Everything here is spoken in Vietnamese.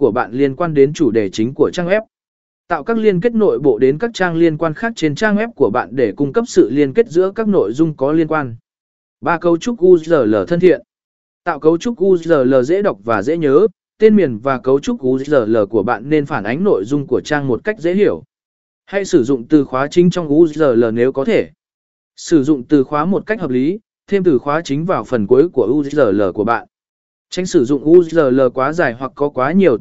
của bạn liên quan đến chủ đề chính của trang web. Tạo các liên kết nội bộ đến các trang liên quan khác trên trang web của bạn để cung cấp sự liên kết giữa các nội dung có liên quan. Ba Cấu trúc URL thân thiện. Tạo cấu trúc URL dễ đọc và dễ nhớ, tên miền và cấu trúc URL của bạn nên phản ánh nội dung của trang một cách dễ hiểu. Hãy sử dụng từ khóa chính trong URL nếu có thể. Sử dụng từ khóa một cách hợp lý, thêm từ khóa chính vào phần cuối của URL của bạn. Tránh sử dụng URL quá dài hoặc có quá nhiều